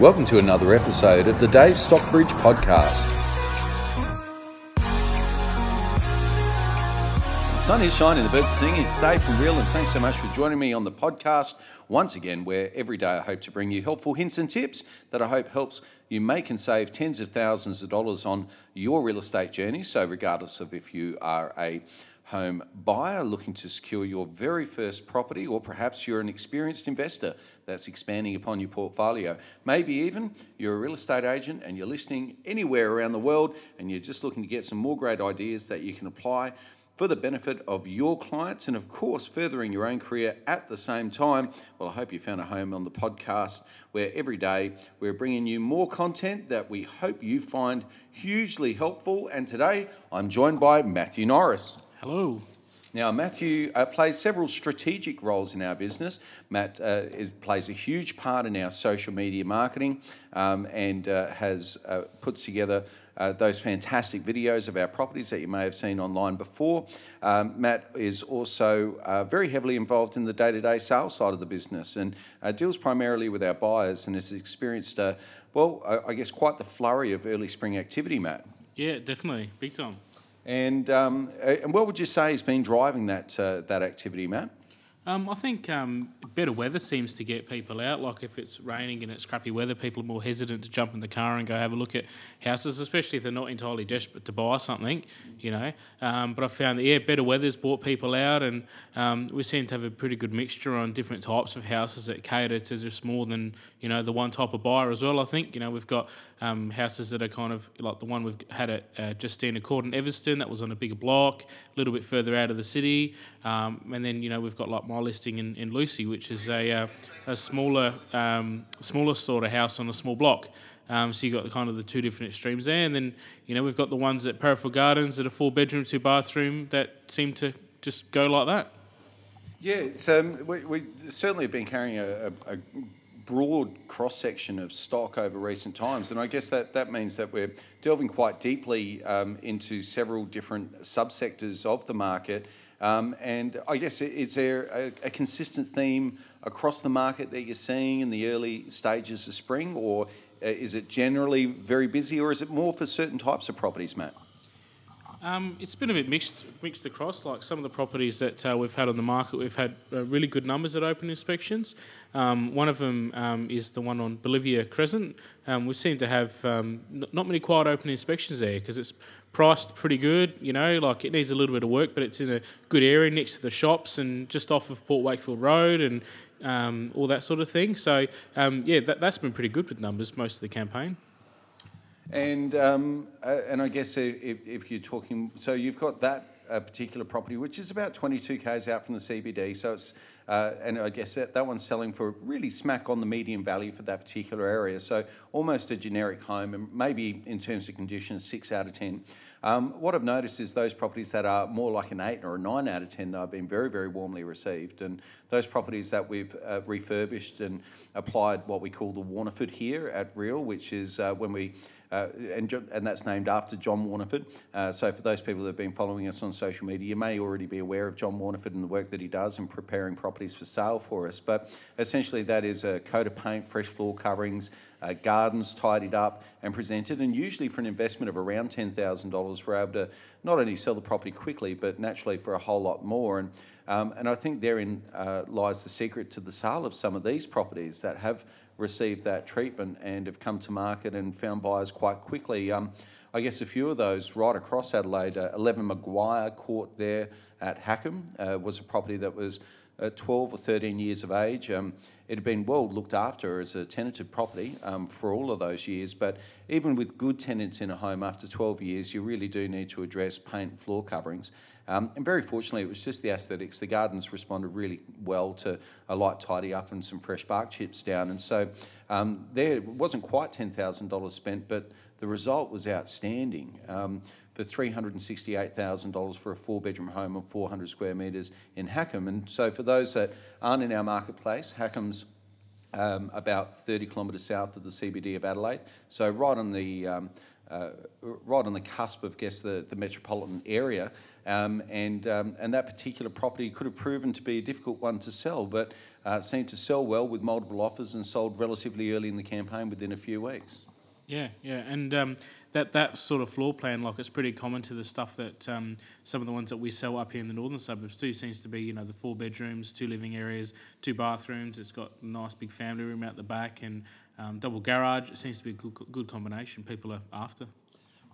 Welcome to another episode of the Dave Stockbridge Podcast. The sun is shining, the birds singing. It's Dave from Real, and thanks so much for joining me on the podcast once again, where every day I hope to bring you helpful hints and tips that I hope helps you make and save tens of thousands of dollars on your real estate journey. So, regardless of if you are a home buyer looking to secure your very first property, or perhaps you're an experienced investor that's expanding upon your portfolio. Maybe even you're a real estate agent and you're listing anywhere around the world and you're just looking to get some more great ideas that you can apply for the benefit of your clients and, of course, furthering your own career at the same time. Well, I hope you found a home on the podcast where every day we're bringing you more content that we hope you find hugely helpful. And today I'm joined by Matthew Norris. Hello. Now, Matthew uh, plays several strategic roles in our business. Matt uh, is, plays a huge part in our social media marketing um, and uh, has uh, put together uh, those fantastic videos of our properties that you may have seen online before. Um, Matt is also uh, very heavily involved in the day to day sales side of the business and deals primarily with our buyers and has experienced, well, I guess, quite the flurry of early spring activity, Matt. Yeah, definitely. Big time. And, um, and what would you say has been driving that, uh, that activity, Matt? Um, I think um, better weather seems to get people out. Like if it's raining and it's crappy weather, people are more hesitant to jump in the car and go have a look at houses, especially if they're not entirely desperate to buy something, you know. Um, but I found that, yeah, better weather's brought people out and um, we seem to have a pretty good mixture on different types of houses that cater to just more than, you know, the one type of buyer as well, I think. You know, we've got um, houses that are kind of like the one we've had at uh, Justine Accord in Evanston, that was on a bigger block, a little bit further out of the city. Um, and then, you know, we've got like my listing in, in Lucy, which is a, uh, a smaller um, smaller sort of house on a small block. Um, so you've got kind of the two different extremes there. And then, you know, we've got the ones at Parafield Gardens that are four bedroom, two bathroom that seem to just go like that. Yeah, so um, we, we certainly have been carrying a, a, a broad cross section of stock over recent times, and I guess that, that means that we're delving quite deeply um, into several different subsectors of the market. Um, and I guess is there a, a, consistent theme across the market that you're seeing in the early stages of spring, or uh, is it generally very busy, or is it more for certain types of properties, Matt? Um, it's been a bit mixed, mixed across. Like some of the properties that uh, we've had on the market, we've had uh, really good numbers at open inspections. Um, one of them um, is the one on Bolivia Crescent. Um, we seem to have um, not many quiet open inspections there because it's priced pretty good. You know, like it needs a little bit of work, but it's in a good area next to the shops and just off of Port Wakefield Road and um, all that sort of thing. So yeah, that, that's been pretty good with numbers most of the campaign. And um, uh, and I guess if, if you're talking, so you've got that uh, particular property, which is about 22 k's out from the CBD. So it's uh, and I guess that, that one's selling for really smack on the median value for that particular area. So almost a generic home, and maybe in terms of condition, six out of 10. Um, what I've noticed is those properties that are more like an eight or a nine out of 10, they've been very, very warmly received. And those properties that we've uh, refurbished and applied what we call the Warneford here at Real, which is uh, when we uh, and, and that's named after John Warneford. Uh, so, for those people that have been following us on social media, you may already be aware of John Warneford and the work that he does in preparing properties for sale for us. But essentially, that is a coat of paint, fresh floor coverings, uh, gardens tidied up and presented. And usually, for an investment of around $10,000, we're able to not only sell the property quickly, but naturally for a whole lot more. And, um, and I think therein uh, lies the secret to the sale of some of these properties that have received that treatment and have come to market and found buyers quite quickly. Um, I guess a few of those right across Adelaide, uh, 11 Maguire Court there at Hackham uh, was a property that was uh, 12 or 13 years of age. Um, it had been well looked after as a tenanted property um, for all of those years, but even with good tenants in a home after 12 years, you really do need to address paint floor coverings. Um, and very fortunately, it was just the aesthetics. The gardens responded really well to a light tidy up and some fresh bark chips down. And so um, there wasn't quite $10,000 spent, but the result was outstanding. Um, for $368,000 for a four bedroom home of 400 square metres in Hackham. And so, for those that aren't in our marketplace, Hackham's um, about 30 kilometres south of the CBD of Adelaide, so right on the um, uh, right on the cusp of, I guess, the, the metropolitan area. Um, and, um, and that particular property could have proven to be a difficult one to sell, but uh, seemed to sell well with multiple offers and sold relatively early in the campaign within a few weeks. Yeah, yeah, and um, that that sort of floor plan, like it's pretty common to the stuff that um, some of the ones that we sell up here in the northern suburbs too. Seems to be you know the four bedrooms, two living areas, two bathrooms. It's got a nice big family room out the back and um, double garage. It seems to be a good, good combination. People are after.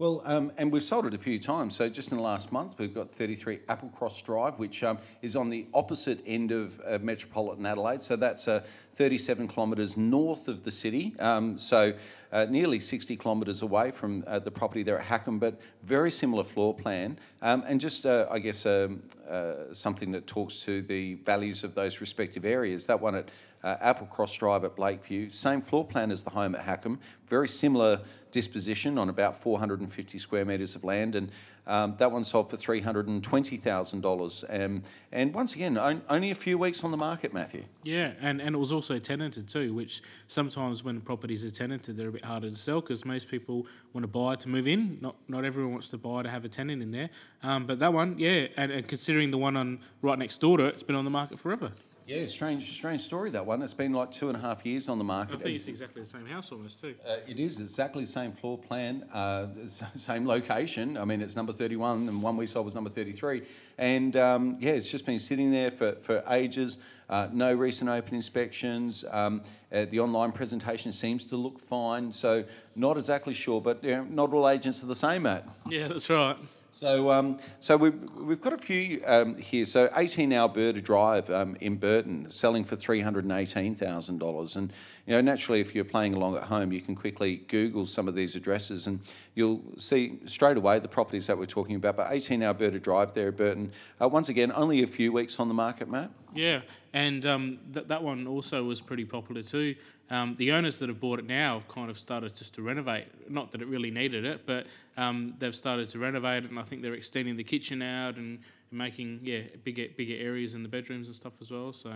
Well, um, and we've sold it a few times. So just in the last month, we've got 33 Applecross Drive, which um, is on the opposite end of uh, metropolitan Adelaide. So that's uh, 37 kilometres north of the city. Um, so uh, nearly 60 kilometres away from uh, the property there at Hackham, but very similar floor plan. Um, and just, uh, I guess, um, uh, something that talks to the values of those respective areas. That one at uh, Applecross Drive at Blakeview, same floor plan as the home at Hackham, very similar disposition on about 450 square metres of land, and um, that one sold for $320,000. Um, and once again, on, only a few weeks on the market, Matthew. Yeah, and, and it was also tenanted too, which sometimes when properties are tenanted, they're a bit harder to sell because most people want to buy to move in. Not not everyone wants to buy to have a tenant in there. Um, but that one, yeah, and, and considering the one on right next door to it, it's been on the market forever. Yeah, strange, strange story that one. It's been like two and a half years on the market. I think it's exactly the same house almost too. Uh, it is exactly the same floor plan, uh, same location. I mean, it's number 31, and one we sold was number 33. And um, yeah, it's just been sitting there for, for ages. Uh, no recent open inspections. Um, uh, the online presentation seems to look fine. So, not exactly sure, but you know, not all agents are the same, Matt. Yeah, that's right. So, um, so we've, we've got a few um, here. So, 18 Alberta Drive um, in Burton, selling for $318,000. And, you know, naturally, if you're playing along at home, you can quickly Google some of these addresses and you'll see straight away the properties that we're talking about. But 18 Alberta Drive there Burton, uh, once again, only a few weeks on the market, Matt. Yeah, and um, th- that one also was pretty popular too. Um, the owners that have bought it now have kind of started just to renovate. Not that it really needed it, but um, they've started to renovate it, and I think they're extending the kitchen out and making yeah bigger bigger areas in the bedrooms and stuff as well. So.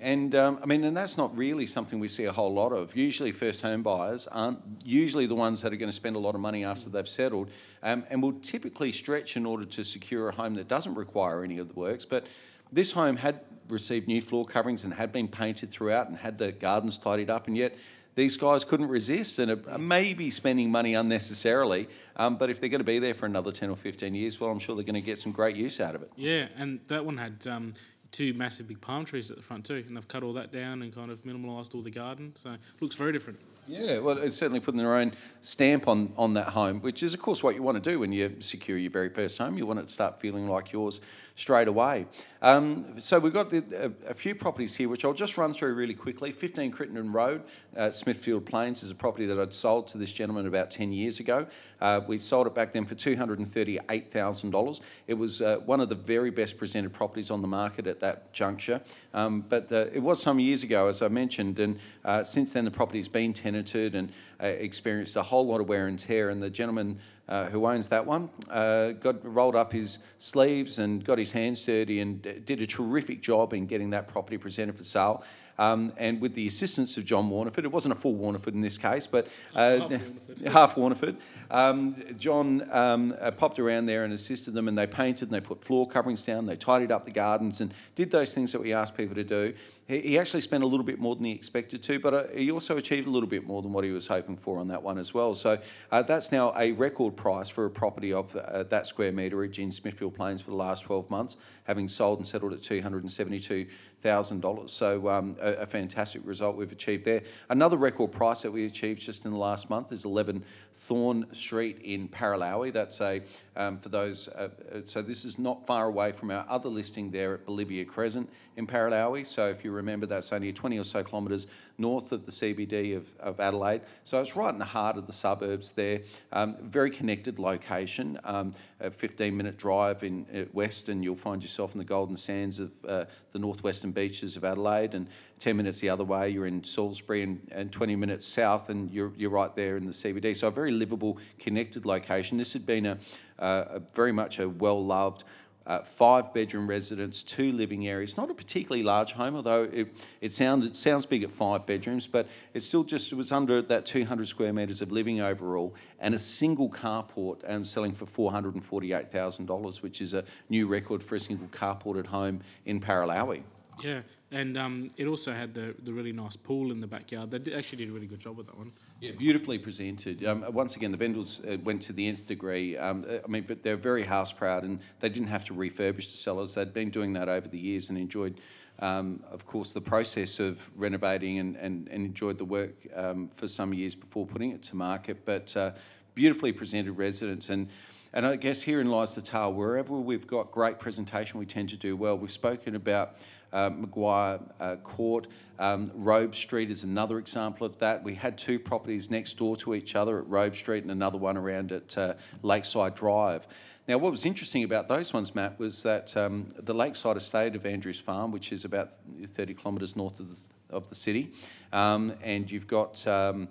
And um, I mean, and that's not really something we see a whole lot of. Usually, first home buyers aren't usually the ones that are going to spend a lot of money after they've settled, um, and will typically stretch in order to secure a home that doesn't require any of the works. But this home had received new floor coverings and had been painted throughout and had the gardens tidied up, and yet these guys couldn't resist and are maybe spending money unnecessarily. Um, but if they're going to be there for another 10 or 15 years, well, I'm sure they're going to get some great use out of it. Yeah, and that one had um, two massive big palm trees at the front too, and they've cut all that down and kind of minimalised all the garden. So it looks very different. Yeah, well, it's certainly putting their own stamp on, on that home, which is, of course, what you want to do when you secure your very first home. You want it to start feeling like yours straight away. Um, so we've got the, a, a, few properties here, which I'll just run through really quickly. 15 Crittenden Road, uh, Smithfield Plains, is a property that I'd sold to this gentleman about 10 years ago. Uh, we sold it back then for $238,000. It was uh, one of the very best presented properties on the market at that juncture. Um, but uh, it was some years ago, as I mentioned, and uh, since then the property's been tenanted and uh, experienced a whole lot of wear and tear. And the gentleman uh, who owns that one uh, got rolled up his sleeves and got his hands dirty and did a terrific job in getting that property presented for sale. Um, and with the assistance of John Warneford, it wasn't a full Warneford in this case, but uh, half Warneford. Um, John um, uh, popped around there and assisted them, and they painted and they put floor coverings down, they tidied up the gardens, and did those things that we asked people to do. He, he actually spent a little bit more than he expected to, but uh, he also achieved a little bit more than what he was hoping for on that one as well. So uh, that's now a record price for a property of uh, that square meterage in Smithfield Plains for the last 12 months, having sold and settled at 272 thousand dollars. So um, a, a, fantastic result we've achieved there. Another record price that we achieved just in the last month is 11 Thorn Street in Paralowie. That's a um, for those. Uh, uh, so this is not far away from our other listing there at Bolivia Crescent in Paralowie. So if you remember, that's only 20 or so kilometres north of the CBD of, of Adelaide. So it's right in the heart of the suburbs there. Um, very connected location. Um, a 15 minute drive in uh, west, and you'll find yourself in the golden sands of uh, the northwestern beaches of Adelaide. And 10 minutes the other way, you're in Salisbury, and, and 20 minutes south, and you're, you're right there in the CBD. So a very livable, connected location. This had been a, uh, a very much a well loved uh, five bedroom residence, two living areas. Not a particularly large home, although it, it sounds it sounds big at five bedrooms, but it's still just it was under that 200 square metres of living overall, and a single carport and selling for $448,000, which is a new record for a single carported home in Paralowie. Yeah, and um, it also had the, the really nice pool in the backyard. They did, actually did a really good job with that one. Yeah, beautifully presented. Um, once again, the vendors uh, went to the nth degree. Um, uh, I mean, they're very house proud, and they didn't have to refurbish the cellars. They'd been doing that over the years and enjoyed, um, of course, the process of renovating and, and, and enjoyed the work um, for some years before putting it to market. But uh, beautifully presented residence and. And I guess herein lies the tale. Wherever we've got great presentation, we tend to do well. We've spoken about uh, Maguire uh, Court. Um, Robe Street is another example of that. We had two properties next door to each other at Robe Street and another one around at uh, Lakeside Drive. Now, what was interesting about those ones, Matt, was that um, the Lakeside Estate of Andrews Farm, which is about 30 kilometres north of the, of the city, um, and you've got um,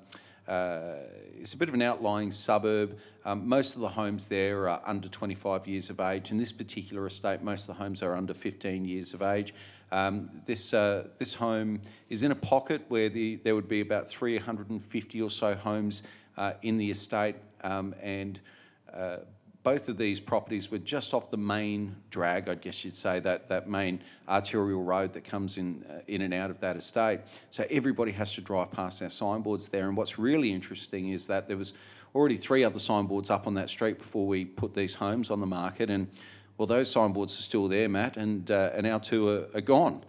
uh, it's a bit of an outlying suburb. Um, most of the homes there are under 25 years of age. In this particular estate, most of the homes are under 15 years of age. Um, this, uh, this home is in a pocket where the, there would be about 350 or so homes uh, in the estate, um, and uh, both of these properties were just off the main drag, I guess you'd say, that, that main arterial road that comes in, uh, in and out of that estate. So everybody has to drive past our signboards there. And what's really interesting is that there was already three other signboards up on that street before we put these homes on the market. And well, those signboards are still there, Matt, and, uh, and our two are, are gone.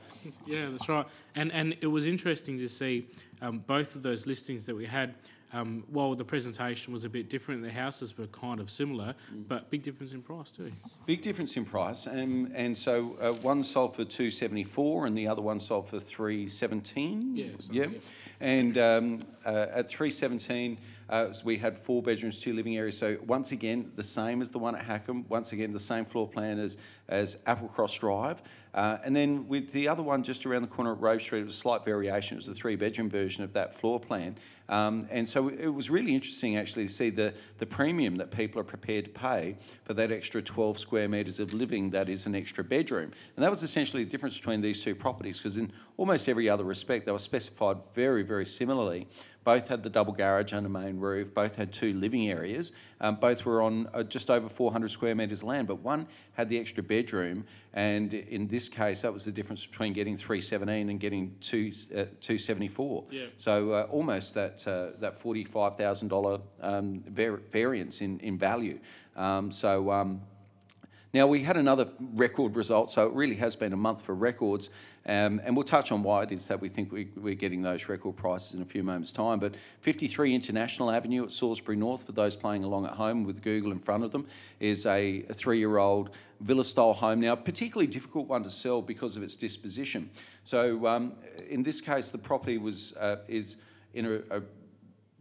Yeah, that's right. And and it was interesting to see um, both of those listings that we had. Um, while the presentation was a bit different, the houses were kind of similar, mm. but big difference in price too. Big difference in price, and and so uh, one sold for two seventy four, and the other one sold for three seventeen. Yeah, yeah, yeah. and um, uh, at three seventeen. Uh, we had four bedrooms, two living areas. So once again, the same as the one at Hackham. Once again, the same floor plan as as Applecross Drive. Uh, and then with the other one just around the corner at Robe Street, it was a slight variation. It was the three bedroom version of that floor plan. Um, and so it was really interesting actually to see the, the premium that people are prepared to pay for that extra 12 square metres of living that is an extra bedroom. And that was essentially the difference between these two properties because in almost every other respect, they were specified very, very similarly. Both had the double garage under main roof, both had two living areas, um, both were on uh, just over 400 square metres of land, but one had the extra bedroom, and in this case, that was the difference between getting 317 and getting two, uh, 274. Yeah. So uh, almost that, uh, that $45,000 um, var- variance in, in value. Um, so um, now, we had another record result, so it really has been a month for records, um, and we'll touch on why it is that we think we, are getting those record prices in a few moments' time. But 53 International Avenue at Salisbury North, for those playing along at home with Google in front of them, is a, a three year old villa style home. Now, particularly difficult one to sell because of its disposition. So, um, in this case, the property was uh, is in a, a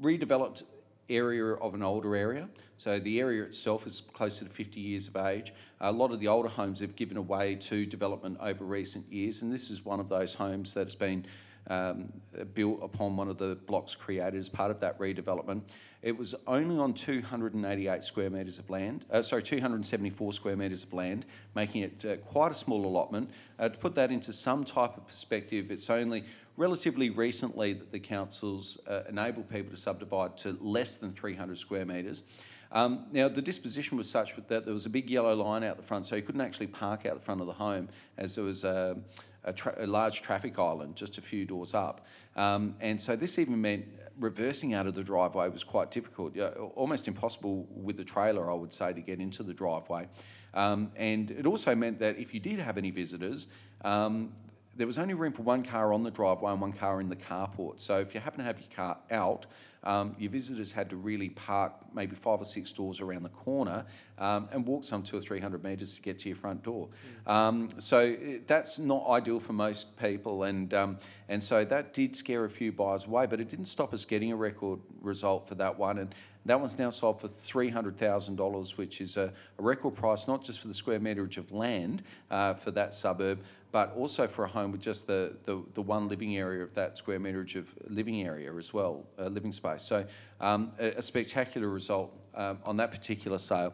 redeveloped area of an older area. So the area itself is closer to 50 years of age. A lot of the older homes have given away to development over recent years, and this is one of those homes that has been um, built upon one of the blocks created as part of that redevelopment. It was only on 288 square metres of land, uh, sorry, 274 square metres of land, making it uh, quite a small allotment. Uh, to put that into some type of perspective, it's only relatively recently that the councils uh, enable people to subdivide to less than 300 square metres. Um, now, the disposition was such that there was a big yellow line out the front, so you couldn't actually park out the front of the home as there was a, a, tra- a large traffic island just a few doors up. Um, and so this even meant reversing out of the driveway was quite difficult, almost impossible with the trailer, I would say, to get into the driveway. Um, and it also meant that if you did have any visitors, um, there was only room for one car on the driveway and one car in the carport. So if you happen to have your car out, um, your visitors had to really park maybe five or six doors around the corner um, and walk some two or three hundred metres to get to your front door. Mm. Um, so eh, that's not ideal for most people, and um, and so that did scare a few buyers away, but it didn't stop us getting a record result for that one. And that one's now sold for $300,000, which is a, a, record price, not just for the square meterage of land uh, for that suburb, but also for a home with just the, the, the, one living area of that square meterage of living area as well, uh, living space. So um, a, a, spectacular result um, on that particular sale.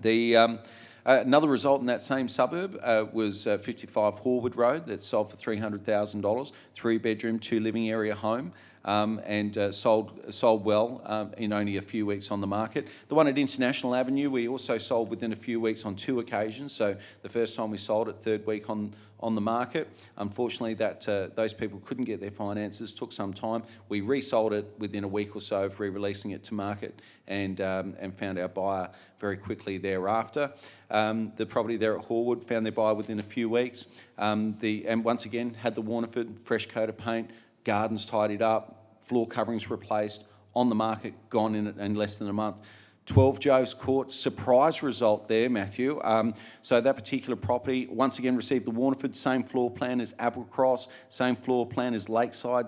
The um, Uh, another result in that same suburb uh, was uh, 55 Horwood Road that sold for $300,000, three bedroom, two living area home um, and uh, sold sold well um, in only a few weeks on the market. The one at International Avenue, we also sold within a few weeks on two occasions. So the first time we sold it, third week on on the market. Unfortunately, that uh, those people couldn't get their finances. Took some time. We resold it within a week or so of re-releasing it to market, and um, and found our buyer very quickly thereafter. Um, the property there at Horwood found their buyer within a few weeks. Um, the and once again had the Warneford fresh coat of paint, gardens tidied up, floor coverings replaced, on the market, gone in, in less than a month. 12 Joe's Court, surprise result there, Matthew. Um, so that particular property, once again, received the Warneford, same floor plan as Applecross, same floor plan as Lakeside,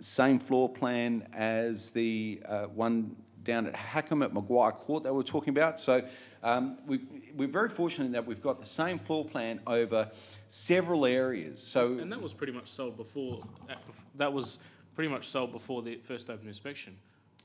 same floor plan as the uh, one down at Hackham at Maguire Court that we were talking about. So um, we, we're very fortunate that we've got the same floor plan over several areas. So and that was pretty much sold before. That was pretty much sold before the first open inspection.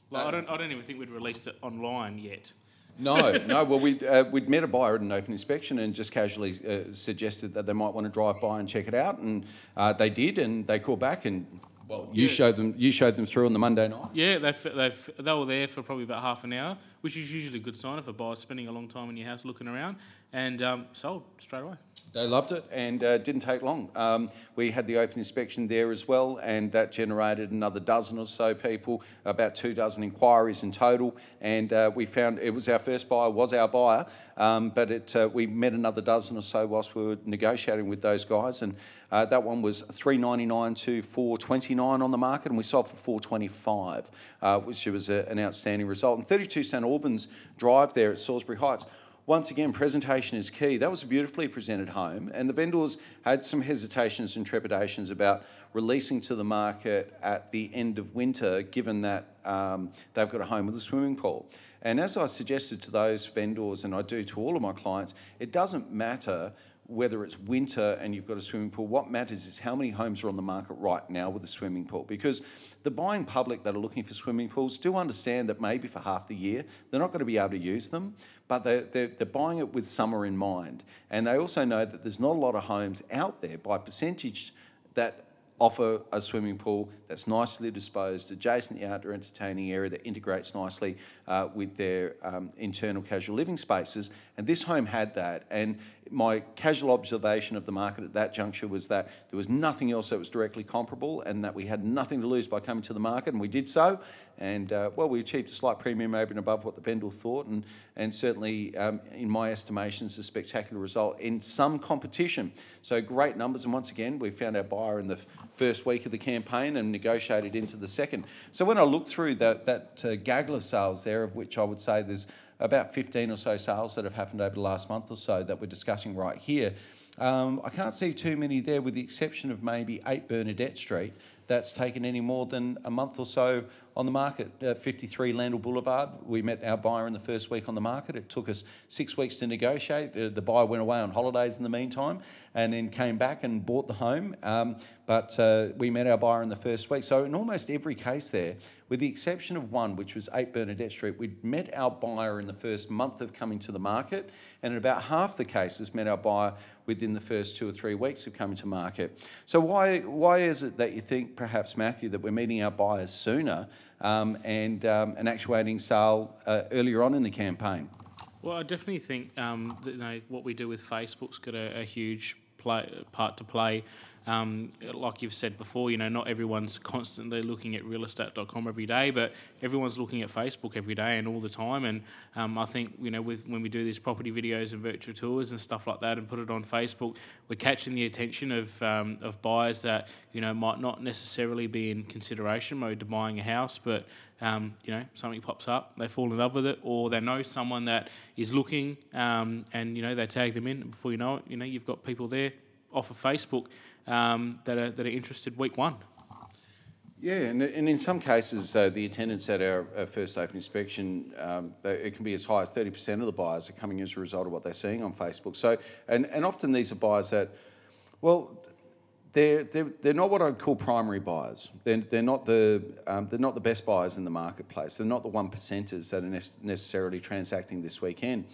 Like, I don't, I don't even think we'd released it online yet. No, no. Well, we uh, we'd met a buyer at an open inspection and just casually uh, suggested that they might want to drive by and check it out, and uh, they did, and they called back and. Well, you yeah. showed them. You showed them through on the Monday night. Yeah, they they they were there for probably about half an hour, which is usually a good sign if a buyer's spending a long time in your house looking around, and um, sold straight away. They loved it and uh, didn't take long. Um, we had the open inspection there as well, and that generated another dozen or so people, about two dozen inquiries in total. And uh, we found it was our first buyer, was our buyer, um, but it, uh, we met another dozen or so whilst we were negotiating with those guys. And uh, that one was three ninety nine to four twenty nine on the market, and we sold for four twenty five, uh, which was a, an outstanding result. And thirty two St Albans Drive there at Salisbury Heights once again, presentation is key. That was a beautifully presented home, and the vendors had some hesitations and trepidations about releasing to the market at the end of winter, given that um, they've got a home with a swimming pool. And as I suggested to those vendors, and I do to all of my clients, it doesn't matter whether it's winter and you've got a swimming pool. What matters is how many homes are on the market right now with a swimming pool, because the buying public that are looking for swimming pools do understand that maybe for half the year they're not going to be able to use them, but they're, they're, they're, buying it with summer in mind. And they also know that there's not a lot of homes out there by percentage that offer a swimming pool that's nicely disposed, adjacent the outdoor entertaining area that integrates nicely uh, with their um, internal casual living spaces. And this home had that. And my casual observation of the market at that juncture was that there was nothing else that was directly comparable and that we had nothing to lose by coming to the market, and we did so. And uh, well, we achieved a slight premium over and above what the vendor thought, and, and certainly, um, in my estimation, estimations, a spectacular result in some competition. So great numbers, and once again, we found our buyer in the first week of the campaign and negotiated into the second. So when I look through that, that uh, gaggle of sales there, of which I would say there's about 15 or so sales that have happened over the last month or so that we're discussing right here. Um, I can't see too many there, with the exception of maybe 8 Bernadette Street, that's taken any more than a month or so on the market. Uh, 53 Landell Boulevard, we met our buyer in the first week on the market. It took us six weeks to negotiate. Uh, the buyer went away on holidays in the meantime and then came back and bought the home. Um, but uh, we met our buyer in the first week. So, in almost every case there, with the exception of one, which was 8 Bernadette Street, we'd met our buyer in the first month of coming to the market. And in about half the cases, met our buyer within the first two or three weeks of coming to market. So, why, why is it that you think, perhaps, Matthew, that we're meeting our buyers sooner um, and um, an actuating sale uh, earlier on in the campaign? Well, I definitely think um, that, you know, what we do with Facebook's got a, a huge play, part to play. Um, like you've said before, you know, not everyone's constantly looking at realestate.com every day, but everyone's looking at Facebook every day and all the time. And um, I think, you know, with, when we do these property videos and virtual tours and stuff like that and put it on Facebook, we're catching the attention of, um, of buyers that, you know, might not necessarily be in consideration mode to buying a house, but, um, you know, something pops up, they fall in love with it, or they know someone that is looking um, and, you know, they tag them in. And before you know it, you know, you've got people there off of Facebook um, that, are, that are interested week one. Yeah, and, and in some cases, uh, the attendance at our, our, first open inspection, um, it can be as high as 30% of the buyers are coming as a result of what they're seeing on Facebook. So, and, and often these are buyers that, well, they're, they're, they're not what I'd call primary buyers. They're, they're, not the, um, they're not the best buyers in the marketplace. They're not the one percenters that are ne- necessarily transacting this weekend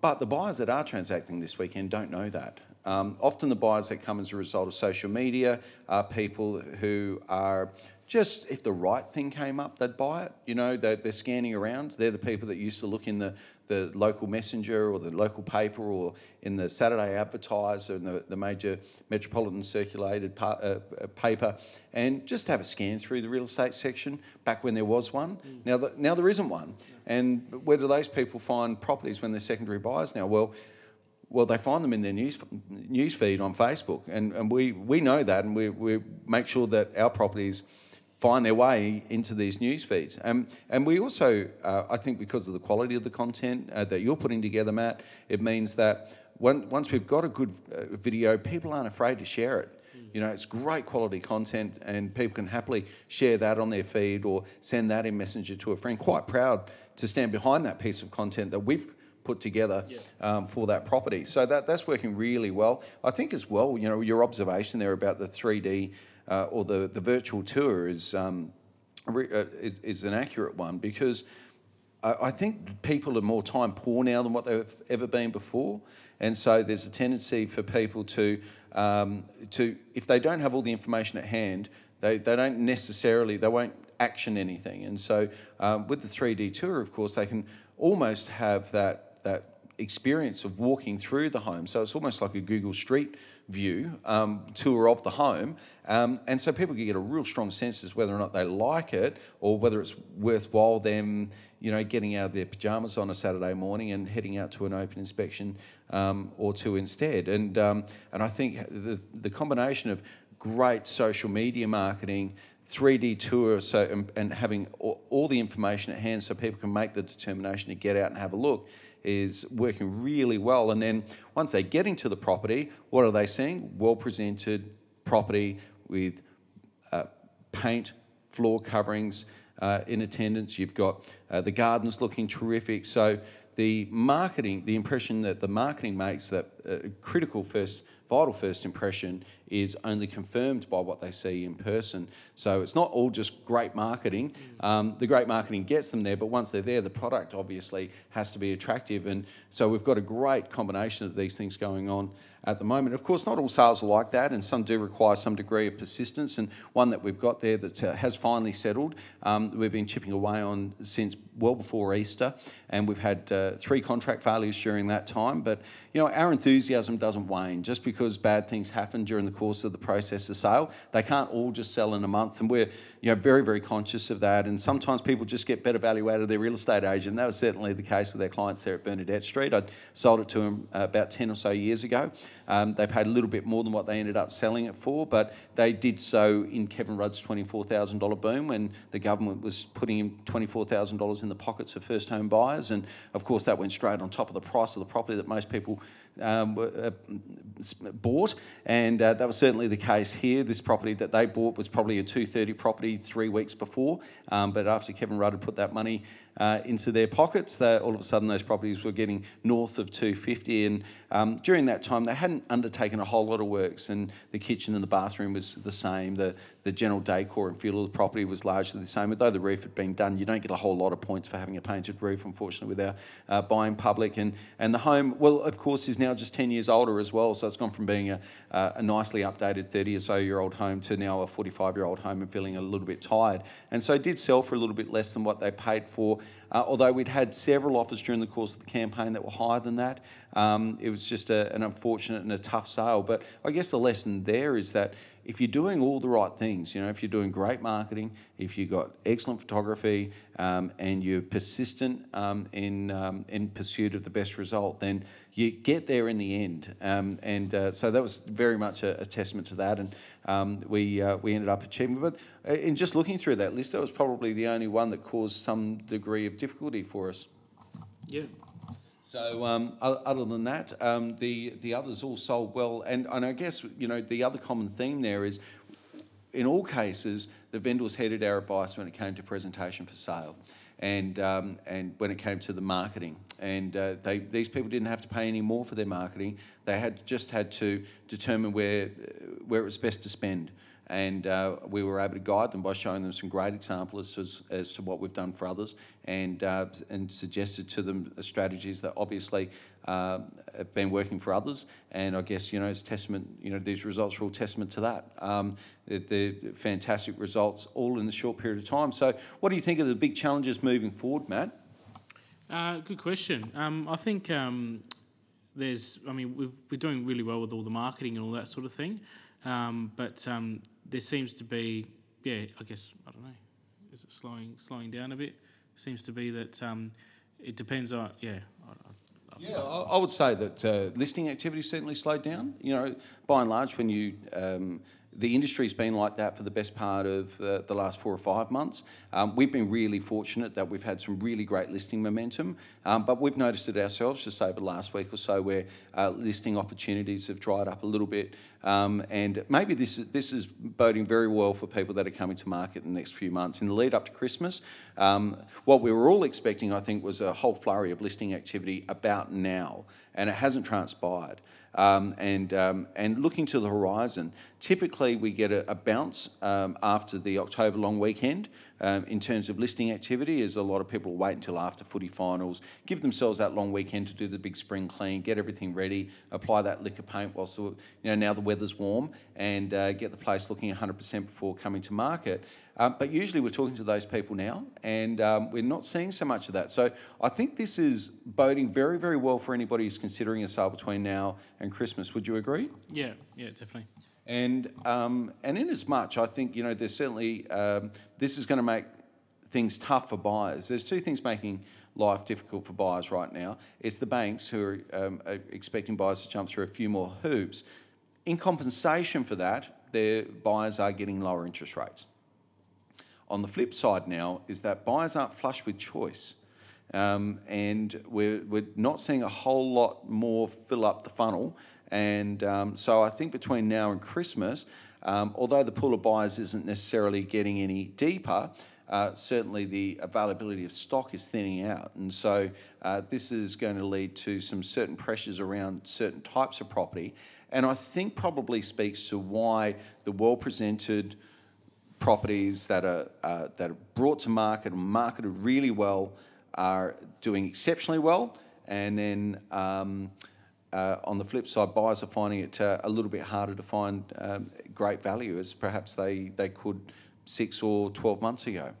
but the buyers that are transacting this weekend don't know that. Um, often the buyers that come as a result of social media are people who are just if the right thing came up, they'd buy it. You know, they're, they're scanning around. They're the people that used to look in the, the local messenger or the local paper or in the Saturday Advertiser and the, the major metropolitan circulated pa- uh, uh paper and just have a scan through the real estate section back when there was one. Mm. Now, the, now there isn't one. And where do those people find properties when they're secondary buyers now? Well, well, they find them in their news news feed on Facebook, and, and we, we know that, and we, we make sure that our properties find their way into these news feeds. Um, and we also, uh, I think, because of the quality of the content uh, that you're putting together, Matt, it means that when, once we've got a good uh, video, people aren't afraid to share it. You know, it's great quality content, and people can happily share that on their feed or send that in Messenger to a friend. Quite proud to stand behind that piece of content that we've put together yeah. um, for that property. So that that's working really well. I think as well, you know, your observation there about the 3D uh, or the, the virtual tour is, um, re, uh, is, is an accurate one because I, I think people are more time poor now than what they've ever been before. And so there's a tendency for people to, um, to if they don't have all the information at hand, they, they don't necessarily, they won't action anything. And so um, with the 3D tour, of course, they can almost have that, that experience of walking through the home. So it's almost like a Google Street view um, tour of the home. Um, and so people can get a real strong sense as whether or not they like it or whether it's worthwhile them, you know, getting out of their pajamas on a Saturday morning and heading out to an open inspection um, or two instead. And, um, and I think the, the combination of great social media marketing, 3D tour, so and, and having all, all, the information at hand so people can make the determination to get out and have a look is working really well. And then once they're getting to the property, what are they seeing? Well presented property with uh, paint, floor coverings uh, in attendance. You've got uh, the gardens looking terrific. So the marketing, the impression that the marketing makes, that uh, critical first, vital first impression is only confirmed by what they see in person. So it's not all just great marketing. Um, the great marketing gets them there, but once they're there, the product obviously has to be attractive. And so we've got a great combination of these things going on at the moment. Of course, not all sales are like that, and some do require some degree of persistence. And one that we've got there that uh, has finally settled, um, we've been chipping away on since well before Easter, and we've had uh, three contract failures during that time. But you know, our enthusiasm doesn't wane just because bad things happen during the course of the process of sale. They can't all just sell in a month, and we're you know very very conscious of that. And sometimes people just get better value out of their real estate agent. That was certainly the case with our clients there at Bernadette Street. I sold it to them uh, about ten or so years ago. Um, they paid a little bit more than what they ended up selling it for, but they did so in Kevin Rudd's twenty-four thousand dollar boom when the government was putting twenty-four thousand dollars in the pockets of first home buyers, and of course that went straight on top of the price of the property that most people um, uh, bought, and uh, that was certainly the case here. This property that they bought was probably a 230 property three weeks before, um, but after Kevin Rudd had put that money uh, into their pockets, they, all of a sudden those properties were getting north of 250, and um, during that time they hadn't undertaken a whole lot of works, and the kitchen and the bathroom was the same. The the general decor and feel of the property was largely the same. Although the roof had been done, you don't get a whole lot of points for having a painted roof, unfortunately, with our uh, buying public. And, and the home, well, of course, is now just 10 years older as well. So it's gone from being a, a nicely updated 30 or so year old home to now a 45 year old home and feeling a little bit tired. And so it did sell for a little bit less than what they paid for, uh, although we'd had several offers during the course of the campaign that were higher than that. Um, it was just a, an unfortunate and a tough sale. But I guess the lesson there is that if you're doing all the right things, you know, if you're doing great marketing, if you've got excellent photography, um, and you're persistent um, in um, in pursuit of the best result, then you get there in the end. Um, and uh, so that was very much a, a testament to that. And um, we uh, we ended up achieving. But uh, in just looking through that list, that was probably the only one that caused some degree of difficulty for us. Yeah. So um, other than that, um, the the others all sold well, and and I guess you know the other common theme there is, in all cases, the vendors headed our advice when it came to presentation for sale, and um, and when it came to the marketing, and uh, they these people didn't have to pay any more for their marketing. They had just had to determine where where it was best to spend. And uh, we were able to guide them by showing them some great examples as, as to what we've done for others, and uh, and suggested to them strategies that obviously uh, have been working for others. And I guess you know, it's testament. You know, these results are all testament to that. Um, the, fantastic results, all in a short period of time. So, what do you think of the big challenges moving forward, Matt? Uh, good question. Um, I think um, there's. I mean, we are doing really well with all the marketing and all that sort of thing, um, but um, there seems to be, yeah, I guess I don't know, is it slowing slowing down a bit? Seems to be that um, it depends on yeah. I, I, yeah, I, would say that uh, listing activity certainly slowed down. You know, by and large, when you um, the industry's been like that for the best part of uh, the last four or five months. Um, we've been really fortunate that we've had some really great listing momentum, um, but we've noticed it ourselves just over the last week or so where uh, listing opportunities have dried up a little bit. Um, and maybe this is, this is boding very well for people that are coming to market in the next few months. In the lead up to Christmas, um, what we were all expecting, I think, was a whole flurry of listing activity about now, and it hasn't transpired. Um, and, um, and looking to the horizon, typically we get a, a bounce um, after the October long weekend um, in terms of listing activity, as a lot of people wait until after footy finals, give themselves that long weekend to do the big spring clean, get everything ready, apply that liquor paint whilst the, you know now the weather's warm, and uh, get the place looking 100% before coming to market. Um, but usually we're talking to those people now, and um, we're not seeing so much of that. So I think this is boding very, very well for anybody who's considering a sale between now and Christmas. Would you agree? Yeah, yeah, definitely. And um, and in as much, I think you know there's certainly um, this is going to make things tough for buyers. There's two things making life difficult for buyers right now. It's the banks who are, um, are expecting buyers to jump through a few more hoops. In compensation for that, their buyers are getting lower interest rates. On the flip side now is that buyers aren't flush with choice. Um, and we're, we're not seeing a whole lot more fill up the funnel and um, so I think between now and Christmas, um, although the pool of buyers isn't necessarily getting any deeper, uh, certainly the availability of stock is thinning out. And so uh, this is going to lead to some certain pressures around certain types of property. And I think probably speaks to why the well presented properties that are, uh, that are brought to market and marketed really well are doing exceptionally well. And then um, uh, on the flip side, buyers are finding it uh, a little bit harder to find um, great value as perhaps they, they could six or 12 months ago.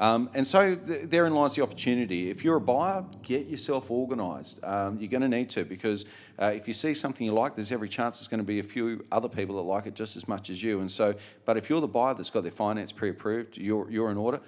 Um, and so th- therein lies the opportunity. If you're a buyer, get yourself organised. Um, you're going to need to because uh, if you see something you like, there's every chance there's going to be a few other people that like it just as much as you. And so, but if you're the buyer that's got their finance pre-approved, you're, you're in order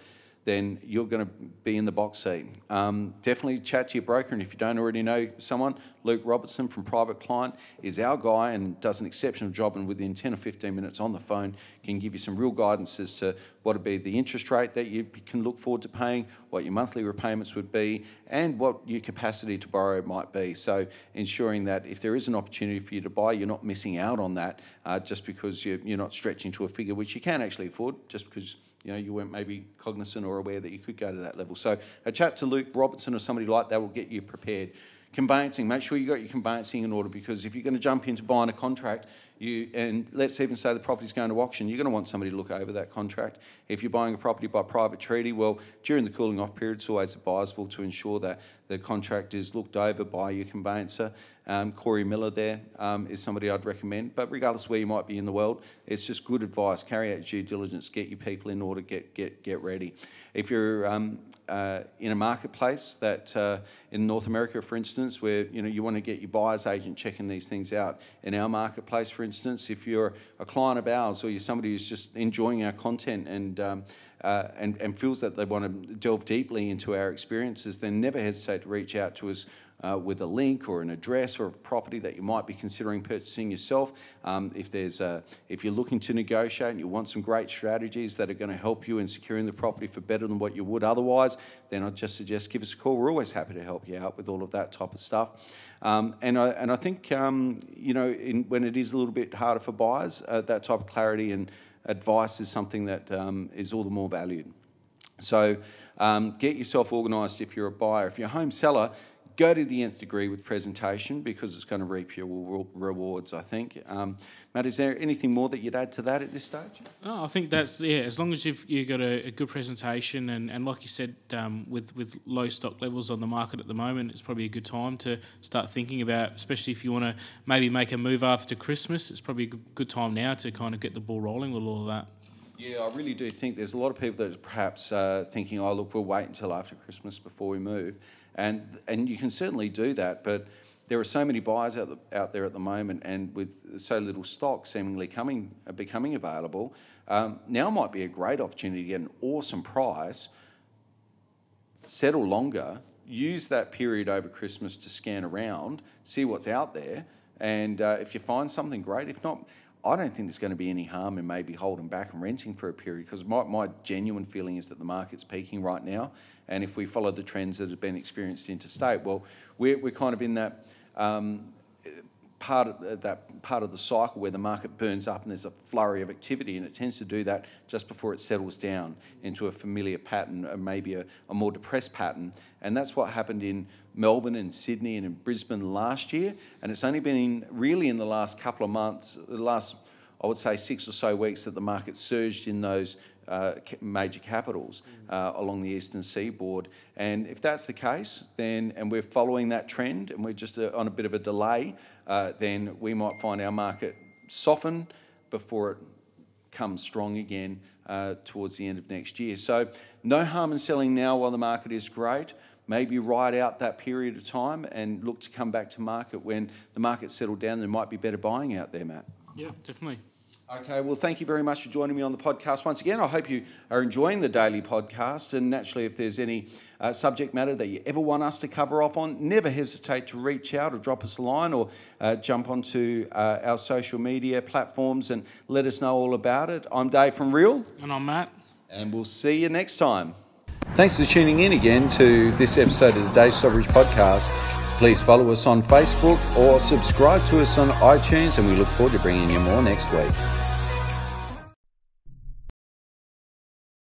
then you're going to be in the box seat. Um, definitely chat to your broker, and if you don't already know someone, Luke Robertson from Private Client is our guy and does an exceptional job. And within 10 or 15 minutes on the phone, can give you some real guidance as to what would be the interest rate that you can look forward to paying, what your monthly repayments would be, and what your capacity to borrow might be. So ensuring that if there is an opportunity for you to buy, you're not missing out on that uh, just because you're, you're not stretching to a figure which you can actually afford, just because you know, you weren't maybe cognizant or aware that you could go to that level. So a chat to Luke Robertson or somebody like that will get you prepared. Conveyancing, make sure you got your conveyancing in order because if you're going to jump into buying a contract, you and let's even say the property's going to auction, you're going to want somebody to look over that contract. If you're buying a property by private treaty, well, during the cooling off period, it's always advisable to ensure that the contract is looked over by your conveyancer. Um, Corey Miller there um, is somebody I'd recommend. But regardless where you might be in the world, it's just good advice. Carry out due diligence, get your people in order, get get get ready. If you're um, uh, in a marketplace that uh, in North America, for instance, where you know you want to get your buyer's agent checking these things out. In our marketplace, for instance, if you're a client of ours or you're somebody who's just enjoying our content and um, uh, and, and feels that they want to delve deeply into our experiences, then never hesitate to reach out to us uh, with a link or an address or a property that you might be considering purchasing yourself. Um, if there's a, if you're looking to negotiate and you want some great strategies that are going to help you in securing the property for better than what you would otherwise, then I'd just suggest give us a call. We're always happy to help you out with all of that type of stuff. Um, and I and I think um, you know in, when it is a little bit harder for buyers, uh, that type of clarity and advice is something that um, is all the more valued. So um, get yourself organised if you're a buyer. If you're a home seller, go to the nth degree with presentation because it's going to reap your rewards, I think. Um, Matt, is there anything more that you'd add to that at this stage? No, I think that's yeah. As long as you've you've got a, a, good presentation and, and like you said, um, with with low stock levels on the market at the moment, it's probably a good time to start thinking about, especially if you want to maybe make a move after Christmas. It's probably a good time now to kind of get the ball rolling with all of that. Yeah, I really do think there's a lot of people that perhaps uh, thinking, oh, look, we'll wait until after Christmas before we move. And, and you can certainly do that, but there are so many buyers out, the, out there at the moment, and with so little stock seemingly coming, uh, becoming available, um, now might be a great opportunity to get an awesome price, settle longer, use that period over Christmas to scan around, see what's out there, and uh, if you find something great, if not, I don't think there's going to be any harm in maybe holding back and renting for a period because my, my genuine feeling is that the market's peaking right now. And if we follow the trends that have been experienced interstate, well, we're, we're kind of in that um, part of that part of the cycle where the market burns up and there's a flurry of activity, and it tends to do that just before it settles down into a familiar pattern, or maybe a, a more depressed pattern. And that's what happened in Melbourne and Sydney and in Brisbane last year. And it's only been in, really in the last couple of months, the last I would say six or so weeks that the market surged in those uh, major capitals uh, along the eastern seaboard. And if that's the case, then and we're following that trend and we're just uh, on a bit of a delay, uh, then we might find our market soften before it comes strong again uh, towards the end of next year. So no harm in selling now while the market is great. Maybe ride out that period of time and look to come back to market when the market's settled down. There might be better buying out there, Matt. Yeah, definitely. Okay, well, thank you very much for joining me on the podcast once again. I hope you are enjoying the daily podcast. And naturally, if there's any uh, subject matter that you ever want us to cover off on, never hesitate to reach out or drop us a line or uh, jump onto uh, our social media platforms and let us know all about it. I'm Dave from Real. And I'm Matt. And we'll see you next time. Thanks for tuning in again to this episode of the Dave Stockbridge podcast. Please follow us on Facebook or subscribe to us on iTunes, and we look forward to bringing you more next week.